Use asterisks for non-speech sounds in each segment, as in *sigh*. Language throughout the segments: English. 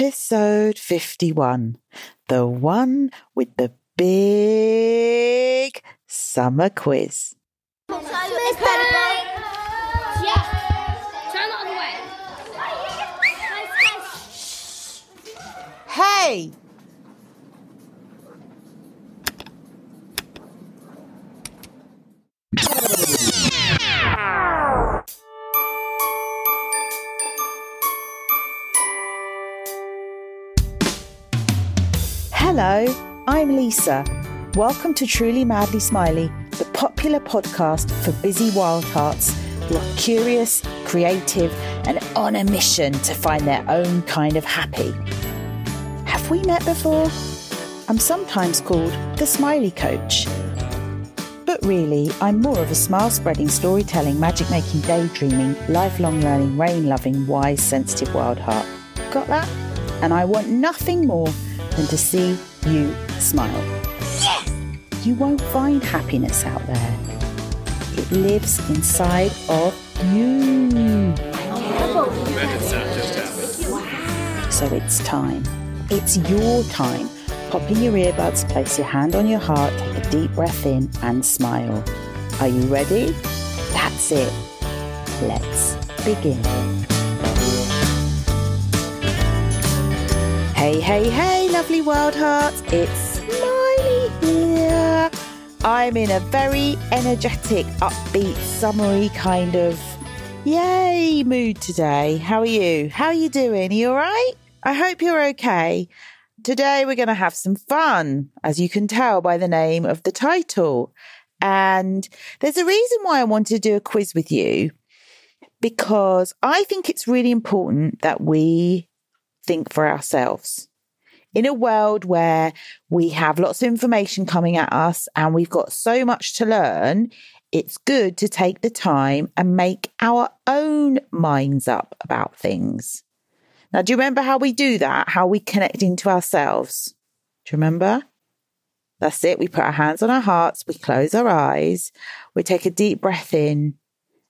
Episode 51. The one with the big summer quiz. Hey! Hello, I'm Lisa. Welcome to Truly Madly Smiley, the popular podcast for busy wild hearts who are curious, creative, and on a mission to find their own kind of happy. Have we met before? I'm sometimes called the Smiley Coach. But really, I'm more of a smile spreading, storytelling, magic making, daydreaming, lifelong learning, rain loving, wise, sensitive wild heart. Got that? And I want nothing more than to see you smile. Yes! You won't find happiness out there. It lives inside of you. So it's time. It's your time. Pop in your earbuds, place your hand on your heart, take a deep breath in, and smile. Are you ready? That's it. Let's begin. Hey, hey, hey, lovely wild hearts. It's Smiley here. I'm in a very energetic, upbeat, summery kind of yay mood today. How are you? How are you doing? Are you all right? I hope you're okay. Today we're going to have some fun, as you can tell by the name of the title. And there's a reason why I wanted to do a quiz with you because I think it's really important that we think for ourselves. In a world where we have lots of information coming at us and we've got so much to learn, it's good to take the time and make our own minds up about things. Now, do you remember how we do that? How we connect into ourselves? Do you remember? That's it. We put our hands on our hearts, we close our eyes, we take a deep breath in,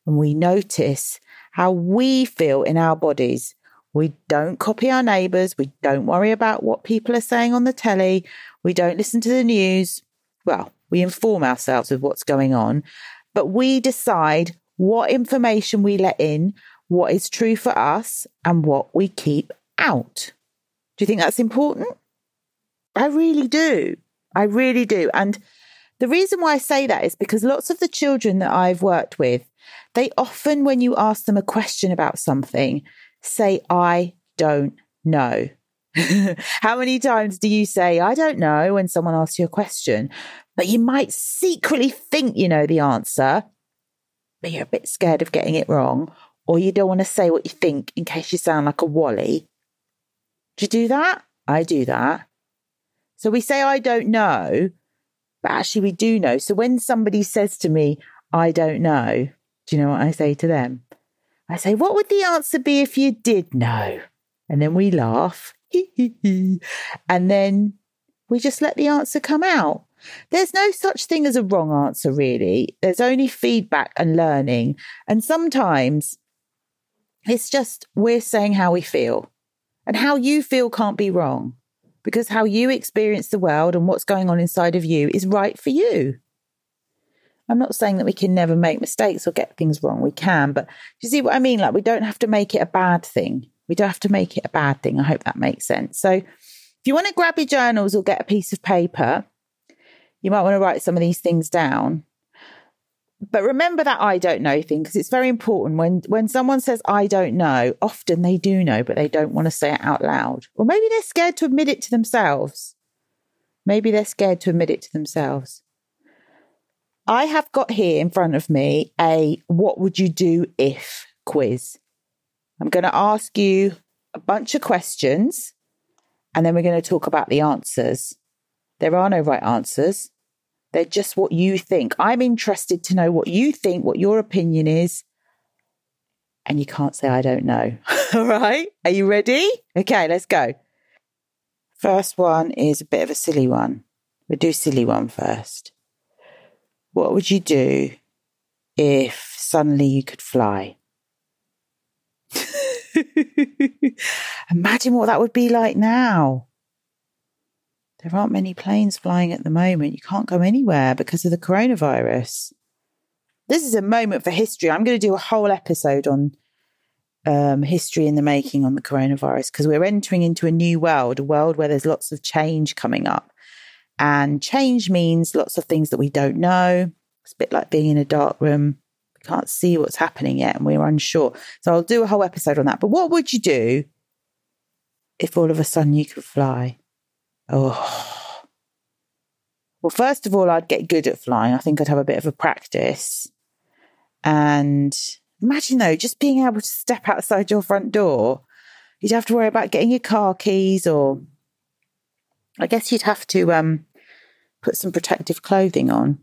and we notice how we feel in our bodies. We don't copy our neighbours. We don't worry about what people are saying on the telly. We don't listen to the news. Well, we inform ourselves of what's going on, but we decide what information we let in, what is true for us, and what we keep out. Do you think that's important? I really do. I really do. And the reason why I say that is because lots of the children that I've worked with, they often, when you ask them a question about something, say, I don't know. *laughs* How many times do you say, I don't know, when someone asks you a question? But you might secretly think you know the answer, but you're a bit scared of getting it wrong, or you don't want to say what you think in case you sound like a wally. Do you do that? I do that. So we say, I don't know, but actually we do know. So when somebody says to me, I don't know, do you know what I say to them? I say, What would the answer be if you did know? And then we laugh. *laughs* and then we just let the answer come out. There's no such thing as a wrong answer, really. There's only feedback and learning. And sometimes it's just we're saying how we feel. And how you feel can't be wrong because how you experience the world and what's going on inside of you is right for you. I'm not saying that we can never make mistakes or get things wrong. We can, but you see what I mean? Like, we don't have to make it a bad thing. We don't have to make it a bad thing. I hope that makes sense. So, if you want to grab your journals or get a piece of paper, you might want to write some of these things down. But remember that I don't know thing because it's very important. When when someone says I don't know, often they do know, but they don't want to say it out loud. Or maybe they're scared to admit it to themselves. Maybe they're scared to admit it to themselves. I have got here in front of me a what would you do if quiz. I'm going to ask you a bunch of questions and then we're going to talk about the answers. There are no right answers. They're just what you think. I'm interested to know what you think, what your opinion is. And you can't say, I don't know. *laughs* All right. Are you ready? Okay, let's go. First one is a bit of a silly one. We'll do silly one first. What would you do if suddenly you could fly? *laughs* Imagine what that would be like now. There aren't many planes flying at the moment. You can't go anywhere because of the coronavirus. This is a moment for history. I'm going to do a whole episode on um, history in the making on the coronavirus because we're entering into a new world, a world where there's lots of change coming up. And change means lots of things that we don't know. It's a bit like being in a dark room. We can't see what's happening yet and we're unsure. So I'll do a whole episode on that. But what would you do if all of a sudden you could fly? Oh. Well, first of all, I'd get good at flying. I think I'd have a bit of a practice. And imagine though, just being able to step outside your front door. You'd have to worry about getting your car keys or I guess you'd have to um, put some protective clothing on.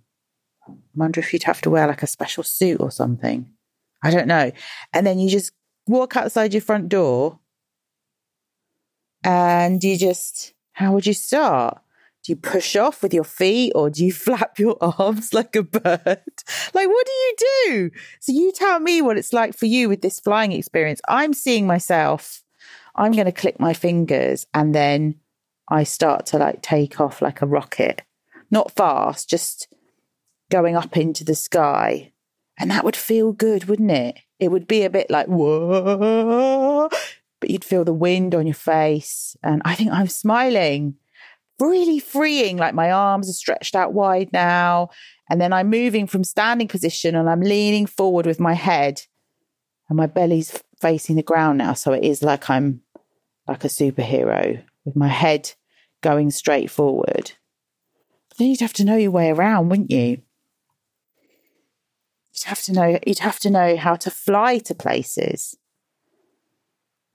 I wonder if you'd have to wear like a special suit or something. I don't know. And then you just walk outside your front door and you just how would you start? Do you push off with your feet or do you *laughs* flap your arms like a bird? like, what do you do? So, you tell me what it's like for you with this flying experience. I'm seeing myself, I'm going to click my fingers and then I start to like take off like a rocket. Not fast, just going up into the sky. And that would feel good, wouldn't it? It would be a bit like, whoa, but you'd feel the wind on your face. And I think I'm smiling, really freeing, like my arms are stretched out wide now. And then I'm moving from standing position and I'm leaning forward with my head and my belly's facing the ground now. So it is like I'm like a superhero with my head going straight forward. Then you'd have to know your way around, wouldn't you? You'd have to know you'd have to know how to fly to places.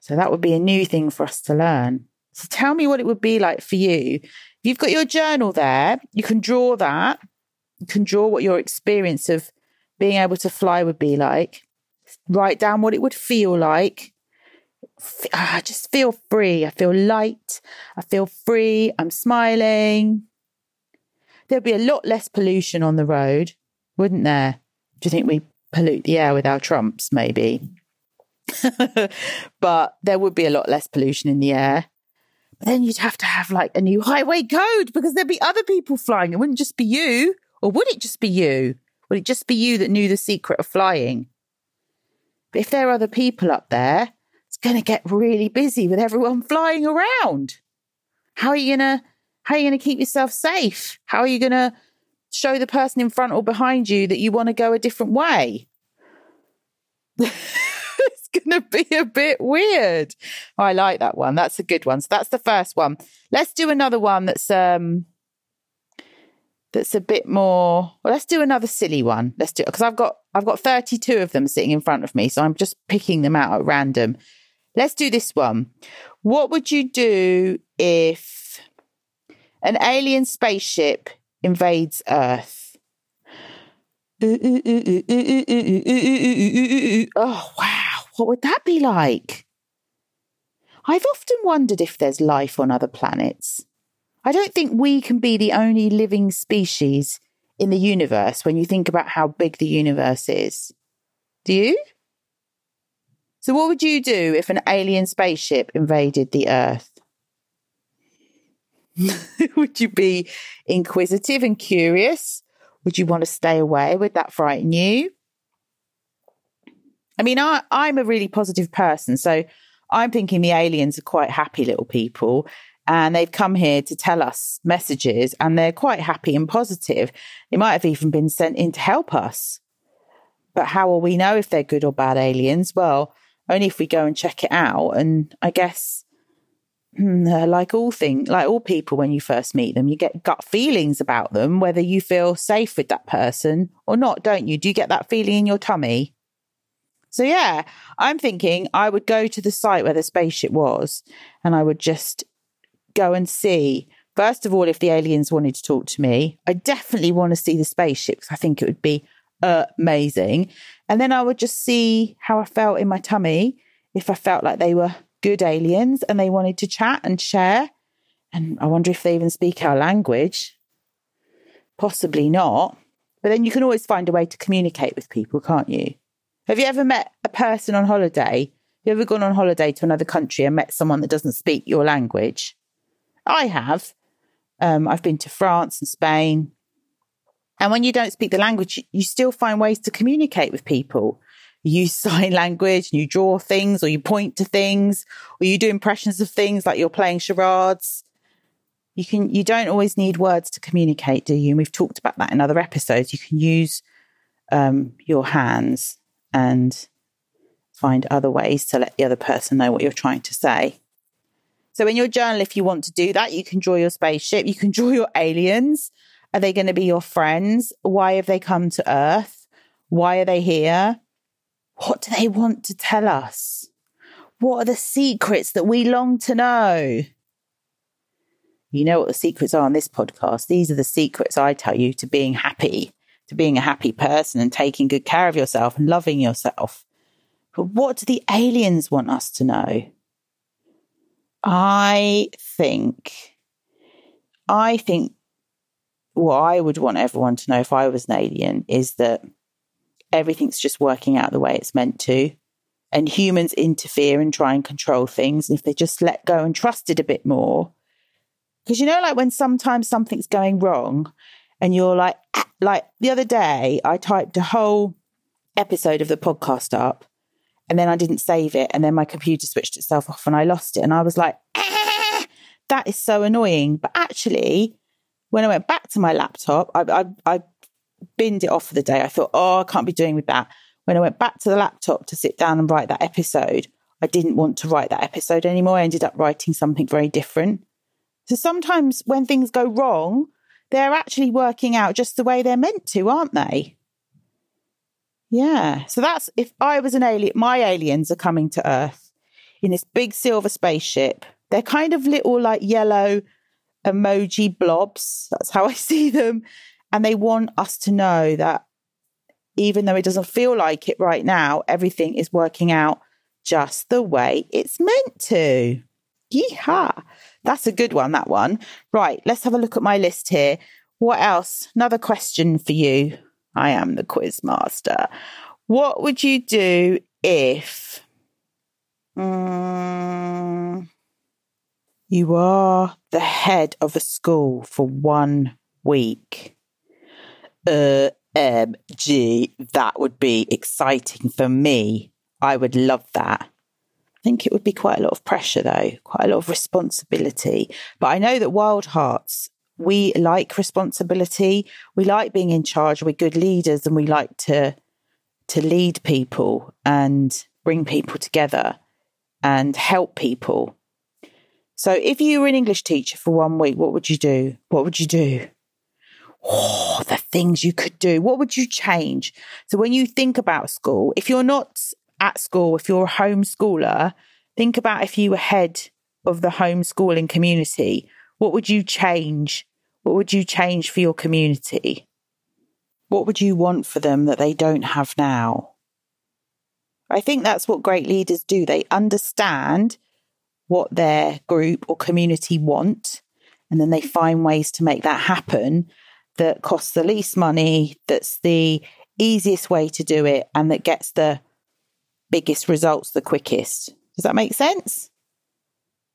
So that would be a new thing for us to learn. So tell me what it would be like for you. You've got your journal there. You can draw that. You can draw what your experience of being able to fly would be like. Write down what it would feel like. I ah, just feel free. I feel light. I feel free. I'm smiling. There'd be a lot less pollution on the road, wouldn't there? Do you think we pollute the air with our trumps, maybe? *laughs* but there would be a lot less pollution in the air. But then you'd have to have like a new highway code because there'd be other people flying. It wouldn't just be you. Or would it just be you? Would it just be you that knew the secret of flying? But if there are other people up there, it's going to get really busy with everyone flying around. How are you going to how are you going to keep yourself safe? How are you going to show the person in front or behind you that you want to go a different way? *laughs* It's going to be a bit weird. I like that one. That's a good one. So that's the first one. Let's do another one that's um that's a bit more well let's do another silly one let's do it because i've got i've got 32 of them sitting in front of me so i'm just picking them out at random let's do this one what would you do if an alien spaceship invades earth oh wow what would that be like? I've often wondered if there's life on other planets. I don't think we can be the only living species in the universe when you think about how big the universe is. Do you? So, what would you do if an alien spaceship invaded the Earth? *laughs* would you be inquisitive and curious? Would you want to stay away? Would that frighten you? I mean, I, I'm a really positive person. So I'm thinking the aliens are quite happy little people and they've come here to tell us messages and they're quite happy and positive. They might have even been sent in to help us. But how will we know if they're good or bad aliens? Well, only if we go and check it out. And I guess, Hmm, uh, like all things, like all people, when you first meet them, you get gut feelings about them, whether you feel safe with that person or not, don't you? Do you get that feeling in your tummy? So yeah, I'm thinking I would go to the site where the spaceship was and I would just go and see. First of all, if the aliens wanted to talk to me, I definitely want to see the spaceship because I think it would be amazing. And then I would just see how I felt in my tummy if I felt like they were good aliens and they wanted to chat and share. And I wonder if they even speak our language. Possibly not. But then you can always find a way to communicate with people, can't you? Have you ever met a person on holiday You ever gone on holiday to another country and met someone that doesn't speak your language? I have. Um, I've been to France and Spain. And when you don't speak the language, you still find ways to communicate with people. You use *laughs* sign language and you draw things or you point to things or you do impressions of things like you're playing charades. You can you don't always need words to communicate, do you? And we've talked about that in other episodes. You can use um, your hands and find other ways to let the other person know what you're trying to say. So in your journal, if you want to do that, you can draw your spaceship, you can draw your aliens. Are they going to be your friends? Why have they come to Earth? Why are they here? What do they want to tell us? What are the secrets that we long to know? You know what the secrets are on this podcast. These are the secrets I tell you to being happy, to being a happy person and taking good care of yourself and loving yourself. But what do the aliens want us to know? I think, I think what I would want everyone to know if I was an alien is that everything's just working out the way it's meant to. And humans interfere and try and control things. And if they just let go and trusted a bit more, because you know, like when sometimes something's going wrong and you're like, *clears throat* like the other day, I typed a whole episode of the podcast up and then I didn't save it. And then my computer switched itself off and I lost it. And I was like, *clears throat* that is so annoying. But actually, when I went back to my laptop, I, I, I binned it off for the day. I thought, oh, I can't be doing with that. When I went back to the laptop to sit down and write that episode, I didn't want to write that episode anymore. I ended up writing something very different. So sometimes when things go wrong, they're actually working out just the way they're meant to, aren't they? Yeah. So that's if I was an alien, my aliens are coming to Earth in this big silver spaceship. They're kind of little like yellow emoji blobs. That's how I *laughs* see them. And they want us to know that even though it doesn't feel like it right now, everything is working out just the way it's meant to. Yeehaw. That's a good one, that one. Right, let's have a look at my list here. What else? Another question for you. I am the quiz master. What would you do if um, you are the head of a school for one week? Uh, MG, that would be exciting for me. I would love that. I think it would be quite a lot of pressure, though, quite a lot of responsibility. But I know that Wild Hearts, we like responsibility. We like being in charge. We're good leaders, and we like to to lead people and bring people together and help people. So, if you were an English teacher for one week, what would you do? What would you do? Oh, the things you could do. What would you change? So, when you think about school, if you're not at school, if you're a homeschooler, think about if you were head of the homeschooling community, what would you change? What would you change for your community? What would you want for them that they don't have now? I think that's what great leaders do. They understand what their group or community want, and then they find ways to make that happen that costs the least money, that's the easiest way to do it, and that gets the biggest results the quickest. Does that make sense?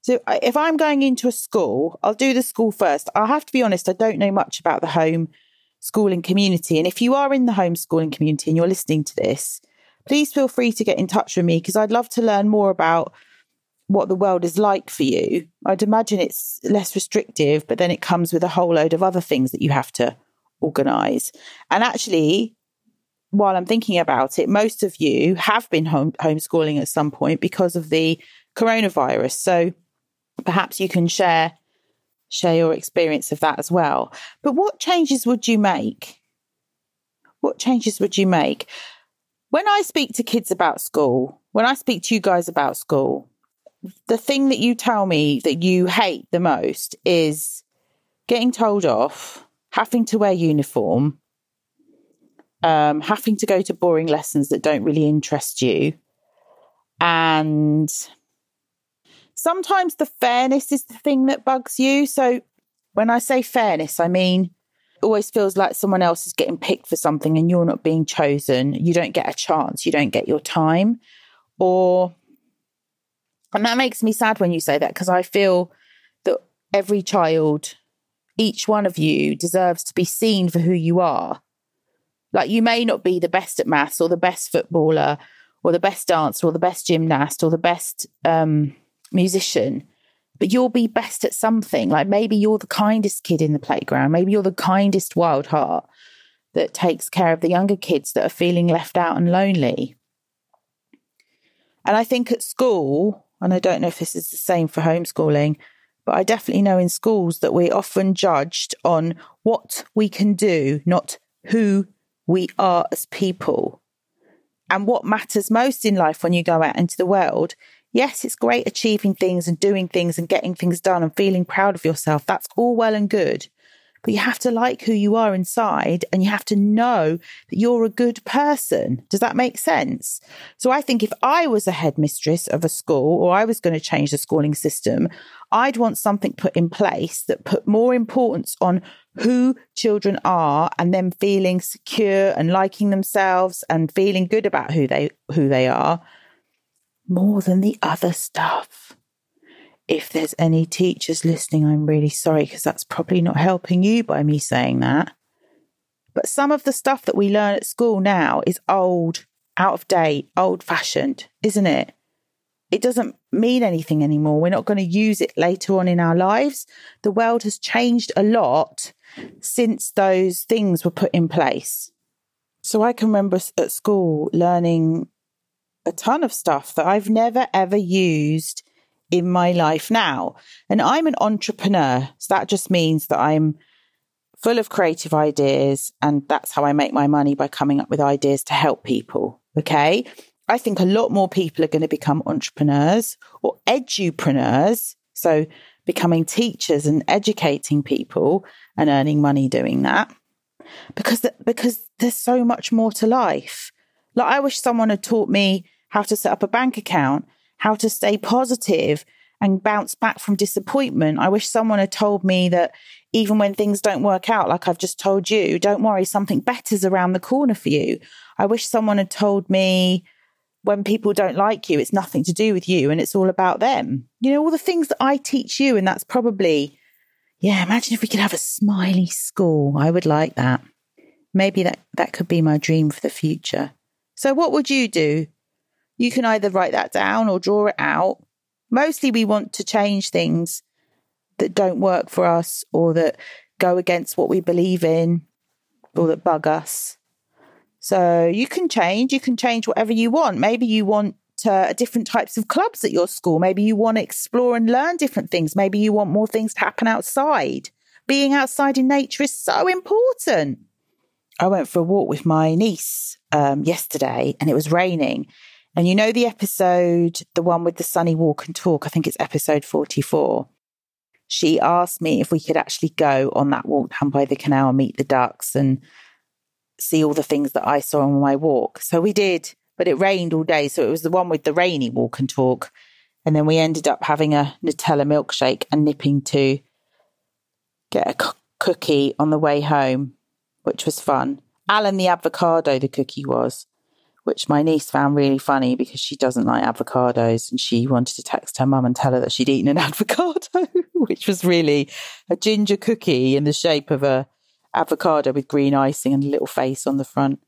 So if I'm going into a school, I'll do the school first. I'll have to be honest, I don't know much about the home schooling community. And if you are in the homeschooling community and you're listening to this, please feel free to get in touch with me because I'd love to learn more about what the world is like for you. I'd imagine it's less restrictive, but then it comes with a whole load of other things that you have to organize. And actually, while I'm thinking about it, most of you have been home, homeschooling at some point because of the coronavirus. So perhaps you can share share your experience of that as well. But what changes would you make? What changes would you make? When I speak to kids about school, when I speak to you guys about school, the thing that you tell me that you hate the most is getting told off, having to wear uniform, um, having to go to boring lessons that don't really interest you. And sometimes the fairness is the thing that bugs you. So when I say fairness, I mean, always feels like someone else is getting picked for something and you're not being chosen. You don't get a chance, you don't get your time. Or And that makes me sad when you say that because I feel that every child, each one of you, deserves to be seen for who you are. Like you may not be the best at maths or the best footballer or the best dancer or the best gymnast or the best um, musician, but you'll be best at something. Like maybe you're the kindest kid in the playground. Maybe you're the kindest wild heart that takes care of the younger kids that are feeling left out and lonely. And I think at school, and I don't know if this is the same for homeschooling, but I definitely know in schools that we're often judged on what we can do, not who we are as people. And what matters most in life when you go out into the world yes, it's great achieving things and doing things and getting things done and feeling proud of yourself. That's all well and good. But you have to like who you are inside and you have to know that you're a good person. Does that make sense? So I think if I was a headmistress of a school or I was going to change the schooling system, I'd want something put in place that put more importance on who children are and them feeling secure and liking themselves and feeling good about who they who they are more than the other stuff. If there's any teachers listening, I'm really sorry because that's probably not helping you by me saying that. But some of the stuff that we learn at school now is old, out of date, old fashioned, isn't it? It doesn't mean anything anymore. We're not going to use it later on in our lives. The world has changed a lot since those things were put in place. So I can remember at school learning a ton of stuff that I've never ever used in my life now. And I'm an entrepreneur. So that just means that I'm full of creative ideas. And that's how I make my money by coming up with ideas to help people. Okay. I think a lot more people are going to become entrepreneurs or edupreneurs. So becoming teachers and educating people and earning money doing that because, because there's so much more to life. Like I wish someone had taught me how to set up a bank account, how to stay positive and bounce back from disappointment. I wish someone had told me that even when things don't work out, like I've just told you, don't worry, something better's around the corner for you. I wish someone had told me when people don't like you, it's nothing to do with you and it's all about them. You know, all the things that I teach you. And that's probably, yeah, imagine if we could have a smiley school. I would like that. Maybe that, that could be my dream for the future. So, what would you do you can either write that down or draw it out. Mostly, we want to change things that don't work for us or that go against what we believe in or that bug us. So you can change, you can change whatever you want. Maybe you want uh, different types of clubs at your school. Maybe you want to explore and learn different things. Maybe you want more things to happen outside. Being outside in nature is so important. I went for a walk with my niece um, yesterday and it was raining. And you know the episode, the one with the sunny walk and talk, I think it's episode 44. She asked me if we could actually go on that walk down by the canal and meet the ducks and see all the things that I saw on my walk. So we did, but it rained all day. So it was the one with the rainy walk and talk. And then we ended up having a Nutella milkshake and nipping to get a cookie on the way home, which was fun. Alan the avocado, the cookie was which my niece found really funny because she doesn't like avocados and she wanted to text her mum and tell her that she'd eaten an *laughs* avocado, which was really a ginger cookie in the shape of a avocado with green icing and a little face on the front.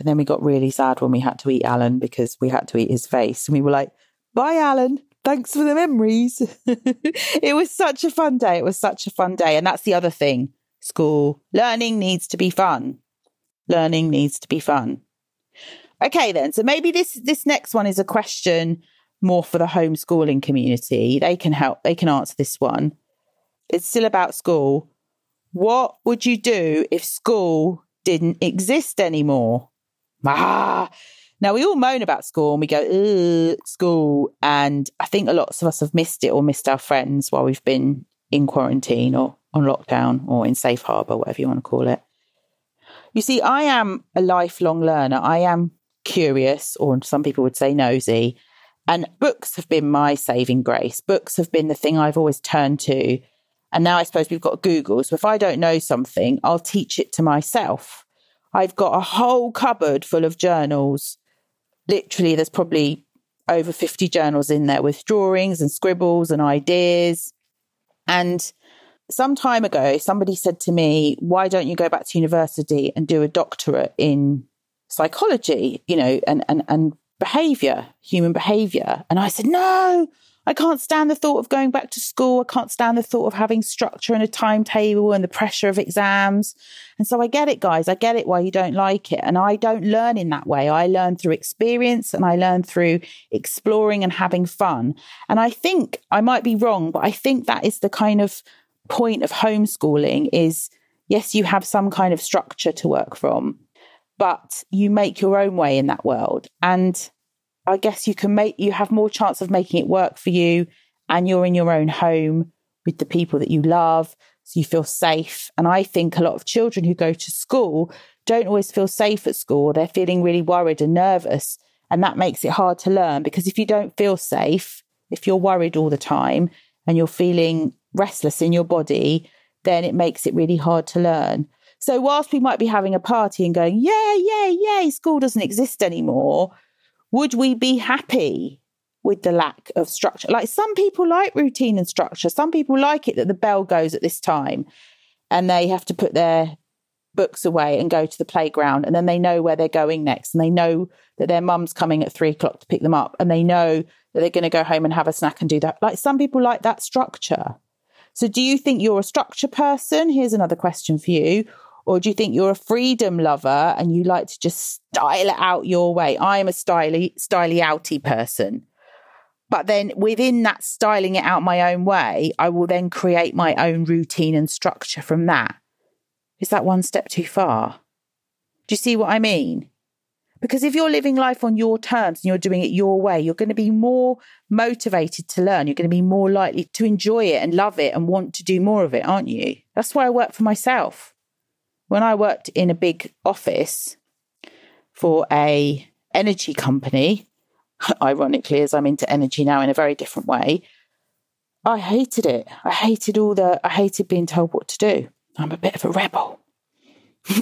And then we got really sad when we had to eat Alan because we had to eat his face. And we were like, bye, Alan. Thanks for the memories. *laughs* it was such a fun day. It was such a fun day. And that's the other thing school learning needs to be fun. Learning needs to be fun. Okay, then. So maybe this this next one is a question more for the homeschooling community. They can help. They can answer this one. It's still about school. What would you do if school didn't exist anymore? Ah. Now we all moan about school and we go, school. And I think a lot of us have missed it or missed our friends while we've been in quarantine or on lockdown or in safe harbour, whatever you want to call it. You see, I am a lifelong learner. I am curious, or some people would say nosy. And books have been my saving grace. Books have been the thing I've always turned to. And now I suppose we've got Google. So if I don't know something, I'll teach it to myself. I've got a whole cupboard full of journals. Literally, there's probably over 50 journals in there with drawings and scribbles and ideas. And some time ago, somebody said to me, Why don't you go back to university and do a doctorate in psychology, you know, and, and, and behavior, human behavior? And I said, No, I can't stand the thought of going back to school. I can't stand the thought of having structure and a timetable and the pressure of exams. And so I get it, guys. I get it why you don't like it. And I don't learn in that way. I learn through experience and I learn through exploring and having fun. And I think I might be wrong, but I think that is the kind of point of homeschooling is yes, you have some kind of structure to work from, but you make your own way in that world. And I guess you can make you have more chance of making it work for you and you're in your own home with the people that you love so you feel safe. And I think a lot of children who go to school don't always feel safe at school. They're feeling really worried and nervous and that makes it hard to learn because if you don't feel safe if you're worried all the time and you're feeling restless in your body then it makes it really hard to learn so whilst we might be having a party and going yeah yeah yeah school doesn't exist anymore would we be happy with the lack of structure? Like some people like routine and structure. Some people like it that the bell goes at this time and they have to put their books away and go to the playground and then they know where they're going next and they know that their mum's coming at three o'clock to pick them up and they know that they're going to go home and have a snack and do that. Like some people like that structure. So do you think you're a structure person? Here's another question for you. Or do you think you're a freedom lover and you like to just style it out your way? I'm a styly, styly outy person. But then within that styling it out my own way, I will then create my own routine and structure from that. Is that one step too far? Do you see what I mean? Because if you're living life on your terms and you're doing it your way, you're going to be more motivated to learn. You're going to be more likely to enjoy it and love it and want to do more of it, aren't you? That's why I work for myself when I worked in a big office for a energy company, *laughs* ironically, as I'm into energy now in a very different way, I hated it. I hated all the, I hated being told what to do. I'm a bit of a rebel. *laughs*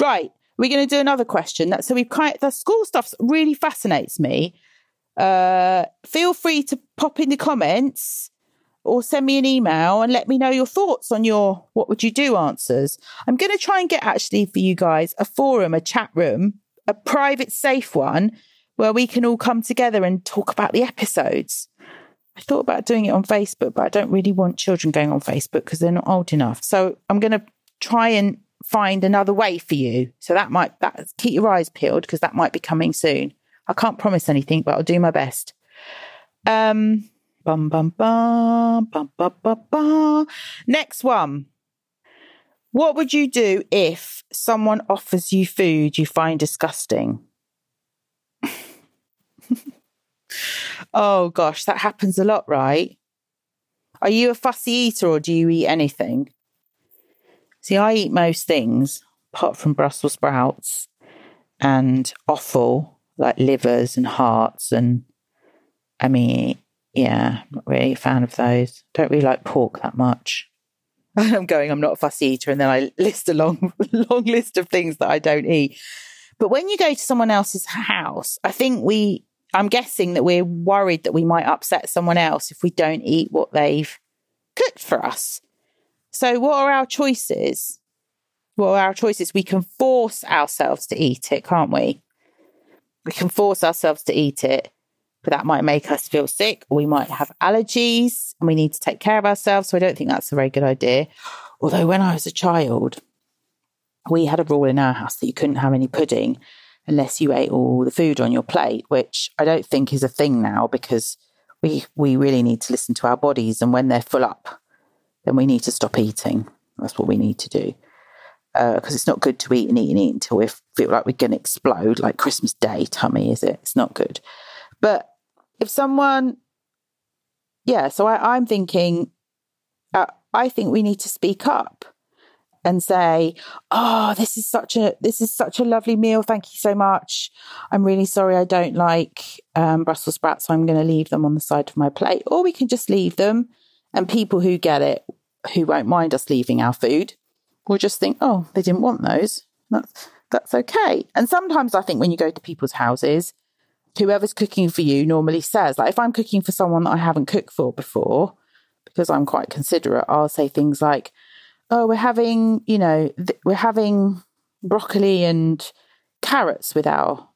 right. We're going to do another question. That, so we've kind of, the school stuff really fascinates me. Uh, feel free to pop in the comments or send me an email and let me know your thoughts on your what would you do answers. I'm going to try and get actually for you guys a forum, a chat room, a private, safe one where we can all come together and talk about the episodes. I thought about doing it on Facebook, but I don't really want children going on Facebook because they're not old enough. So I'm going to try and find another way for you. So that might that keep your eyes peeled because that might be coming soon. I can't promise anything, but I'll do my best. Um, Bum, bum, bum, bum, bum, bum, bum. Next one. What would you do if someone offers you food you find disgusting? *laughs* oh gosh, that happens a lot, right? Are you a fussy eater or do you eat anything? See, I eat most things apart from Brussels sprouts and offal, like livers and hearts. And I mean, yeah, not really a fan of those. Don't really like pork that much. *laughs* I'm going, I'm not a fussy eater, and then I list a long, *laughs* long list of things that I don't eat. But when you go to someone else's house, I think we, I'm guessing that we're worried that we might upset someone else if we don't eat what they've cooked for us. So, what are our choices? What are our choices? We can force ourselves to eat it, can't we? We can force ourselves to eat it that might make us feel sick. Or we might have allergies and we need to take care of ourselves. So I don't think that's a very good idea. Although when I was a child, we had a rule in our house that you couldn't have any pudding unless you ate all the food on your plate, which I don't think is a thing now because we we really need to listen to our bodies and when they're full up, then we need to stop eating. That's what we need to do. Because uh, it's not good to eat and eat and eat until we feel like we're going to explode, like Christmas Day tummy, is it? It's not good. But if someone, yeah, so I, am thinking, uh, I think we need to speak up and say, "Oh, this is such a this is such a lovely meal. Thank you so much. I'm really sorry I don't like um, Brussels sprouts, so I'm going to leave them on the side of my plate." Or we can just leave them, and people who get it, who won't mind us leaving our food, will just think, "Oh, they didn't want those. That's that's okay." And sometimes I think when you go to people's houses, whoever's cooking for you normally says. Like if I'm cooking for someone that I haven't cooked for before, because I'm quite considerate, I'll say things like, "Oh, we're having, you know, th- we're having broccoli and carrots with our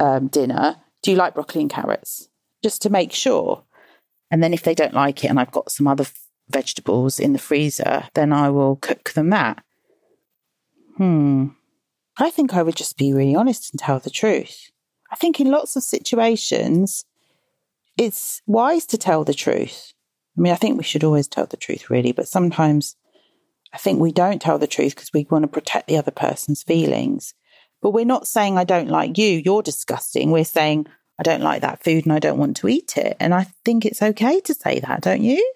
um, dinner. Do you like broccoli and carrots?" Just to make sure. And then if they don't like it, and I've got some other f- vegetables in the freezer, then I will cook them that. Hmm. I think I would just be really honest and tell the truth. I think in lots of situations, it's wise to tell the truth. I mean, I think we should always tell the truth, really, but sometimes I think we don't tell the truth because we want to protect the other person's feelings. But we're not saying, I don't like you, you're disgusting. We're saying, I don't like that food and I don't want to eat it. And I think it's okay to say that, don't you?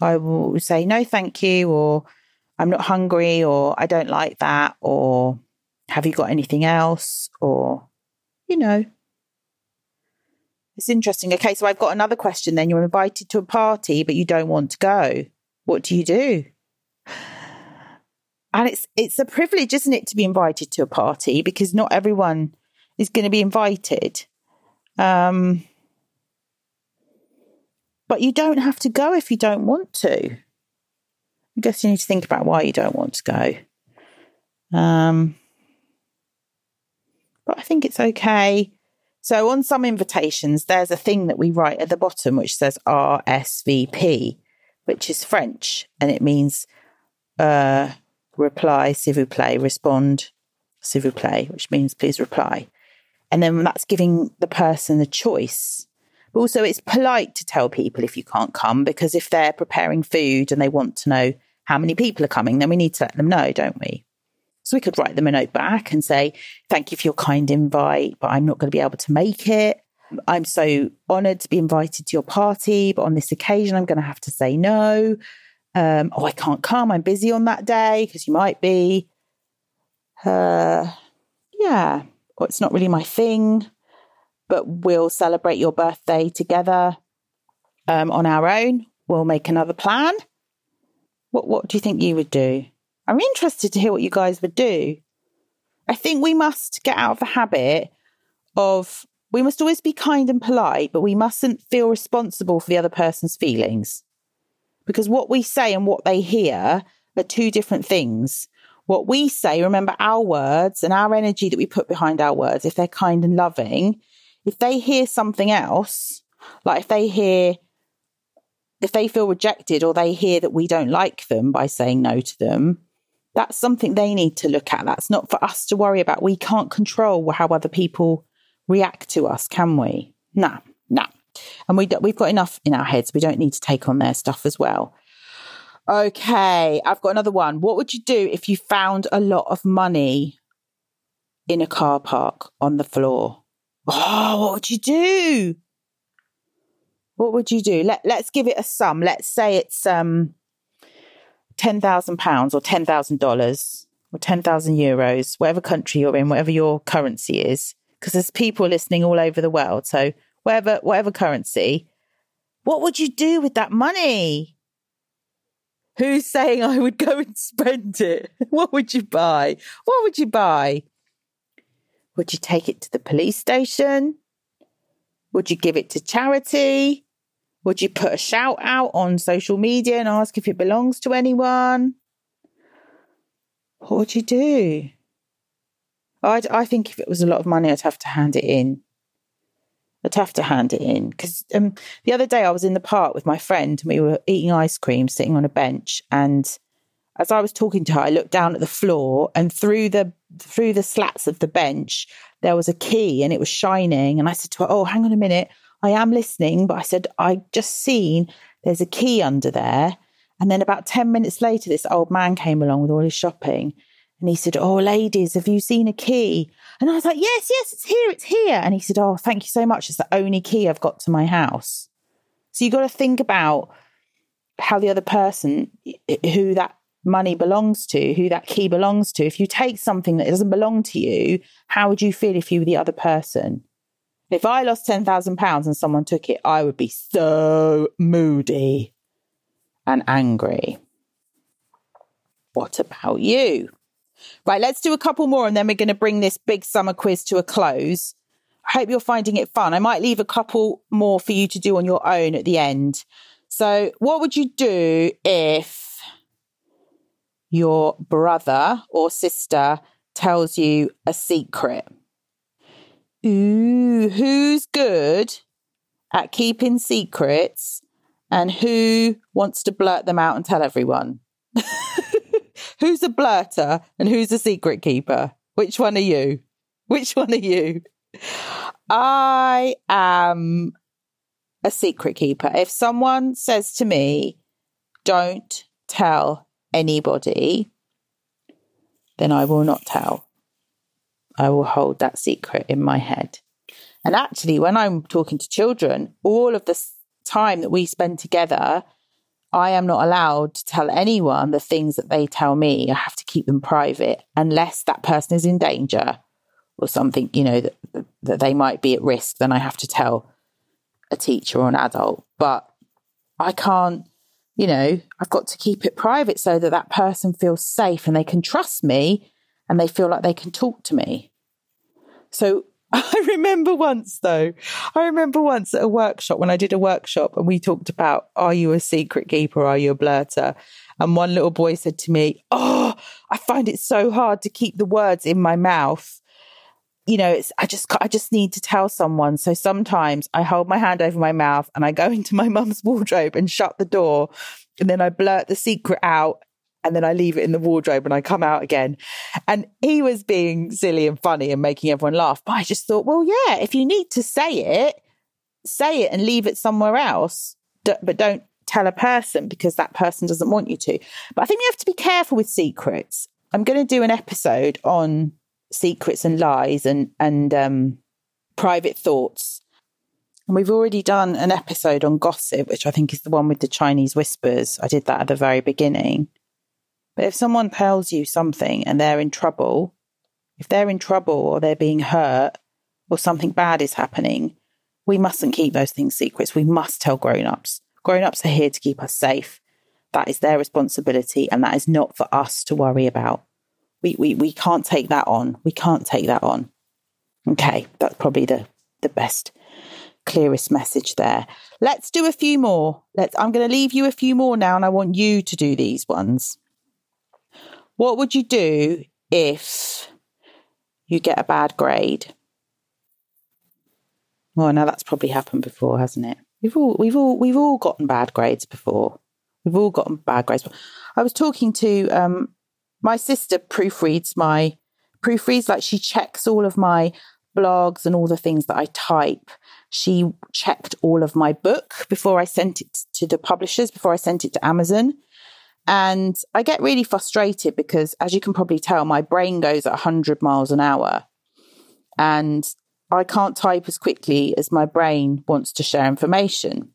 I will say, no, thank you, or I'm not hungry, or I don't like that, or have you got anything else? Or you know. It's interesting. Okay, so I've got another question then. You're invited to a party, but you don't want to go. What do you do? And it's it's a privilege, isn't it, to be invited to a party because not everyone is going to be invited. Um, but you don't have to go if you don't want to. I guess you need to think about why you don't want to go. Um, but I think it's okay. So on some invitations, there's a thing that we write at the bottom which says RSVP, which is French, and it means uh, reply, s'il vous plaît, respond, s'il vous plaît, which means please reply. And then that's giving the person a choice. But also, it's polite to tell people if you can't come because if they're preparing food and they want to know how many people are coming, then we need to let them know, don't we? So we could write them a note back and say, Thank you for your kind invite, but I'm not going to be able to make it. I'm so honoured to be invited to your party, but on this occasion, I'm going to have to say no. Um, oh, I can't come. I'm busy on that day because you might be. Uh, yeah, or it's not really my thing, but we'll celebrate your birthday together um, on our own. We'll make another plan. What What do you think you would do? I'm interested to hear what you guys would do. I think we must get out of the habit of we must always be kind and polite, but we mustn't feel responsible for the other person's feelings. Because what we say and what they hear are two different things. What we say, remember our words and our energy that we put behind our words, if they're kind and loving, if they hear something else, like if they hear, if they feel rejected or they hear that we don't like them by saying no to them, that's something they need to look at. That's not for us to worry about. We can't control how other people react to us, can we? Nah, nah. And we we've got enough in our heads. We don't need to take on their stuff as well. Okay, I've got another one. What would you do if you found a lot of money in a car park on the floor? Oh, what would you do? What would you do? Let Let's give it a sum. Let's say it's um £10,000 or $10,000 or 10,000 euros, whatever country you're in, whatever your currency is, because there's people listening all over the world. So whatever, whatever currency, what would you do with that money? Who's saying I would go and spend it? *laughs* What would you buy? What would you buy? Would you take it to the police station? Would you give it to charity? Would you put a shout out on social media and ask if it belongs to anyone? What would you do? I'd, I think if it was a lot of money, I'd have to hand it in. I'd have to hand it in because um, the other day I was in the park with my friend and we were eating ice cream, sitting on a bench. And as I was talking to her, I looked down at the floor and through the through the slats of the bench there was a key and it was shining. And I said to her, "Oh, hang on a minute, I am listening, but I said, I just seen there's a key under there. And then about 10 minutes later, this old man came along with all his shopping. And he said, Oh, ladies, have you seen a key? And I was like, Yes, yes, it's here, it's here. And he said, Oh, thank you so much. It's the only key I've got to my house. So you got to think about how the other person, who that money belongs to, who that key belongs to. If you take something that doesn't belong to you, how would you feel if you were the other person? If I lost £10,000 and someone took it, I would be so moody and angry. What about you? Right, let's do a couple more and then we're going to bring this big summer quiz to a close. I hope you're finding it fun. I might leave a couple more for you to do on your own at the end. So, what would you do if your brother or sister tells you a secret? Ooh, who's good at keeping secrets and who wants to blurt them out and tell everyone? *laughs* who's a blurter and who's a secret keeper? Which one are you? Which one are you? I am a secret keeper. If someone says to me, don't tell anybody, then I will not tell. I will hold that secret in my head. And actually, when I'm talking to children, all of the time that we spend together, I am not allowed to tell anyone the things that they tell me. I have to keep them private unless that person is in danger or something, you know, that, that they might be at risk. Then I have to tell a teacher or an adult. But I can't, you know, I've got to keep it private so that that person feels safe and they can trust me and they feel like they can talk to me. So *laughs* I remember once though, I remember once at a workshop when I did a workshop and we talked about, are you a secret keeper? Are you a blurter? And one little boy said to me, Oh, I find it so hard to keep the words in my mouth. You know, it's, I just, I just need to tell someone. So sometimes I hold my hand over my mouth and I go *laughs* into my mum's wardrobe and shut the door. And then I blurt the secret out and then I leave it in the wardrobe and I come out again. And he was being silly and funny and making everyone laugh. But I just thought, well, yeah, if you need to say it, say it and leave it somewhere else, but don't tell a person because that person doesn't want you to. But I think you have to be careful with secrets. I'm going to do an episode on secrets and lies and and um, private thoughts. And we've already done an episode on gossip, which I think is the one with the Chinese whispers. I did that at the very beginning. But if someone tells you something and they're in trouble, if they're in trouble or they're being hurt or something bad is happening, we mustn't keep those things secrets. We must tell grown ups. Grown ups are here to keep us safe. That is their responsibility and that is not for us to worry about. We, we, we can't take that on. We can't take that on. Okay, that's probably the, the best, clearest message there. Let's do a few more. Let's, I'm going to leave you a few more now and I want you to do these ones. What would you do if you get a bad grade? Well, now that's probably happened before, hasn't it? We've all we've all we've all gotten bad grades before. We've all gotten bad grades. I was talking to um, my sister proofreads my proofreads like she checks all of my blogs and all the things that I type. She checked all of my book before I sent it to the publishers, before I sent it to Amazon. And I get really frustrated because, as you can probably tell, my brain goes at 100 miles an hour. And I can't type as quickly as my brain wants to share information.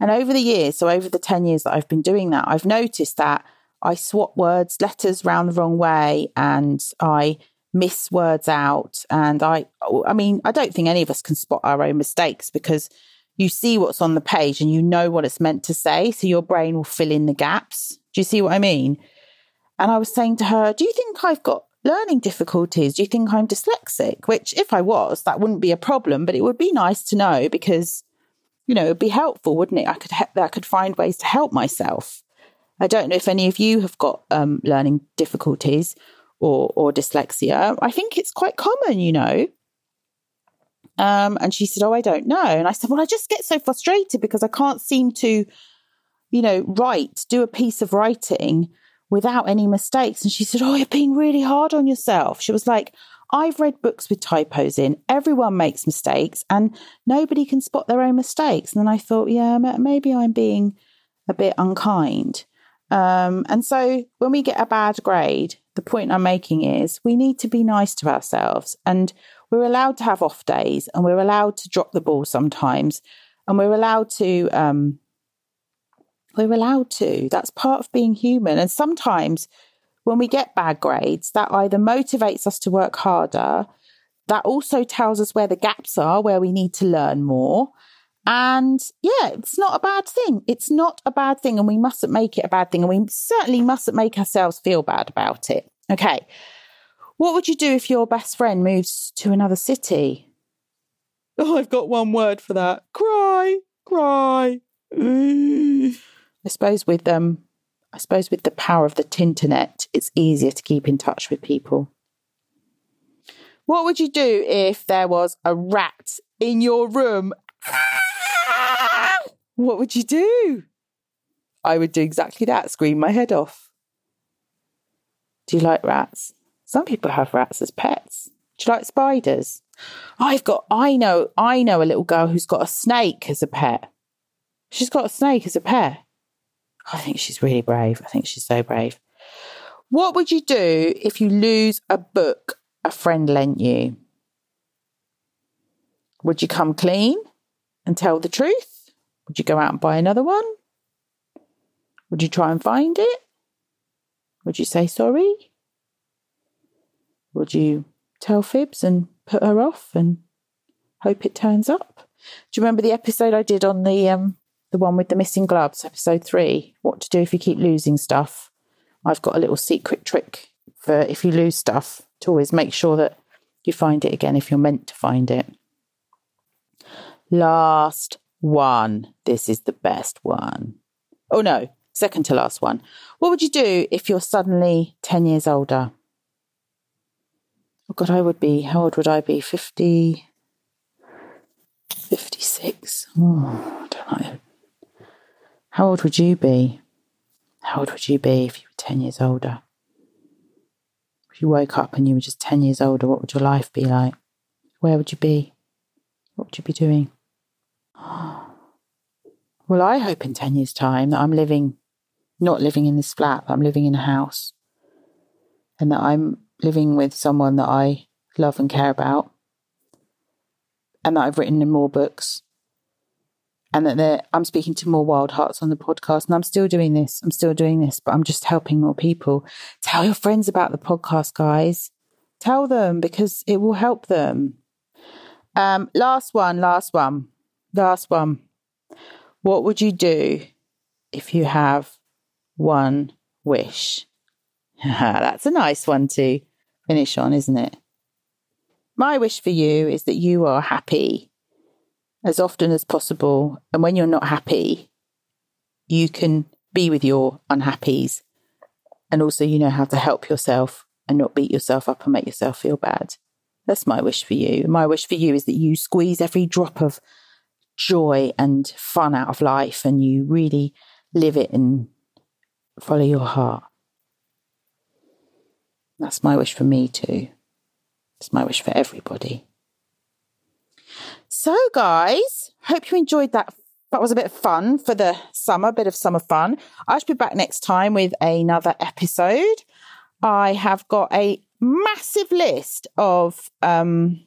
And over the years, so over the 10 years that I've been doing that, I've noticed that I swap words, letters round the wrong way, and I miss words out. And I, I mean, I don't think any of us can spot our own mistakes because you see what's on the page and you know what it's meant to say. So your brain will fill in the gaps. Do you see what I mean? And I was saying to her, Do you think I've got learning difficulties? Do you think I'm dyslexic? Which, if I was, that wouldn't be a problem, but it would be nice to know because, you know, it'd be helpful, wouldn't it? I could, he- I could find ways to help myself. I don't know if any of you have got um, learning difficulties or, or dyslexia. I think it's quite common, you know. Um, and she said, Oh, I don't know. And I said, Well, I just get so frustrated because I can't seem to, you know, write, do a piece of writing without any mistakes. And she said, Oh, you're being really hard on yourself. She was like, I've read books with typos in. Everyone makes mistakes and nobody can spot their own mistakes. And then I thought, yeah, maybe I'm being a bit unkind. Um, and so when we get a bad grade, the point I'm making is we need to be nice to ourselves. And we're allowed to have off days and we're allowed to drop the ball sometimes. And we're allowed to um, we're allowed to. That's part of being human. And sometimes when we get bad grades that either motivates us to work harder that also tells us where the gaps are where we need to learn more and yeah it's not a bad thing it's not a bad thing and we mustn't make it a bad thing and we certainly mustn't make ourselves feel bad about it okay What would you do if your best friend moves to another city? Oh, I've got one word for that. Cry, cry. *sighs* I suppose with um I suppose with the power of the tinternet, it's easier to keep in touch with people. What would you do if there was a rat in your room? What would you do? I would do exactly that, scream my head off. Do you like rats? Some people have rats as pets. Do you like spiders? I've got I know I know a little girl who's got a snake as a pet. She's got a snake as a pet. I think she's really brave. I think she's so brave. What would you do if you lose a book a friend lent you? Would you come clean and tell the truth? Would you go out and buy another one? Would you try and find it? Would you say sorry? Would you tell fibs and put her off and hope it turns up? Do you remember the episode I did on the um the one with the missing gloves, episode three? What to do if you keep losing stuff? I've got a little secret trick for if you lose stuff to always make sure that you find it again if you're meant to find it. Last one. This is the best one. Oh no, second to last one. What would you do if you're suddenly 10 years older? Oh God, I would be, how old would I be? 50, 56. Oh, I don't know. How old would you be? How old would you be if you were 10 years older? If you woke up and you were just 10 years older, what would your life be like? Where would you be? What would you be doing? *gasps* Well, I hope in 10 years' time that I'm living, not living in this flat, but I'm living in a house and that I'm living with someone that I love and care about and that I've written in more books and that I'm speaking to more wild hearts on the podcast. And I'm still doing this. I'm still doing this, but I'm just helping more people. Tell your friends about the podcast, guys. Tell them because it will help them. Um, last one, last one, last one. What would you do if you have one wish? *laughs* That's a nice one to finish on, isn't it? My wish for you is that you are happy as often as possible. And when you're not happy, you can be with your unhappies. And also, you know how to help yourself and not beat yourself up and make yourself feel bad. That's my wish for you. My wish for you is that you squeeze every drop of joy and fun out of life and you really live it and follow your heart. That's my wish for me too. It's my wish for everybody. So, guys, hope you enjoyed that. That was a bit of fun for the summer, bit of summer fun. I should be back next time with another episode. I have got a massive list of um,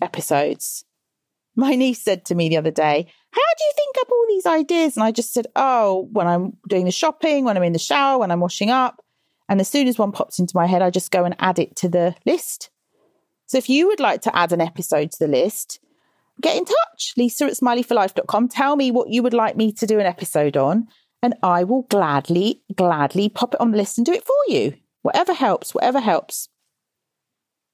episodes my niece said to me the other day, How do you think up all these ideas? And I just said, Oh, when I'm doing the shopping, when I'm in the shower, when I'm washing up. And as soon as one pops into my head, I just go and add it to the list. So if you would like to add an episode to the list, get in touch. Lisa at smileyforlife.com. Tell me what you would like me to do an episode on, and I will gladly, gladly pop it on the list and do it for you. Whatever helps, whatever helps.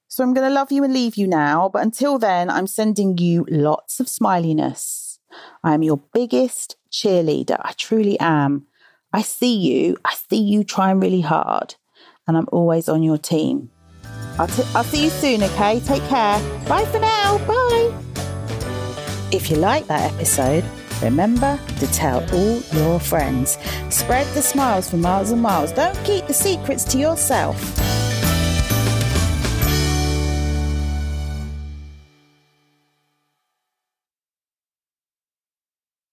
So I'm going to love you and leave you now. But until then, I'm sending you lots of smiliness. I am your biggest cheerleader. I truly am. I see you. I see you trying really hard. And I'm always on your team. I'll, t- I'll see you soon, okay? Take care. Bye for now. Bye. If you like that episode, remember to tell all your friends. Spread the smiles for miles and miles. Don't keep the secrets to yourself.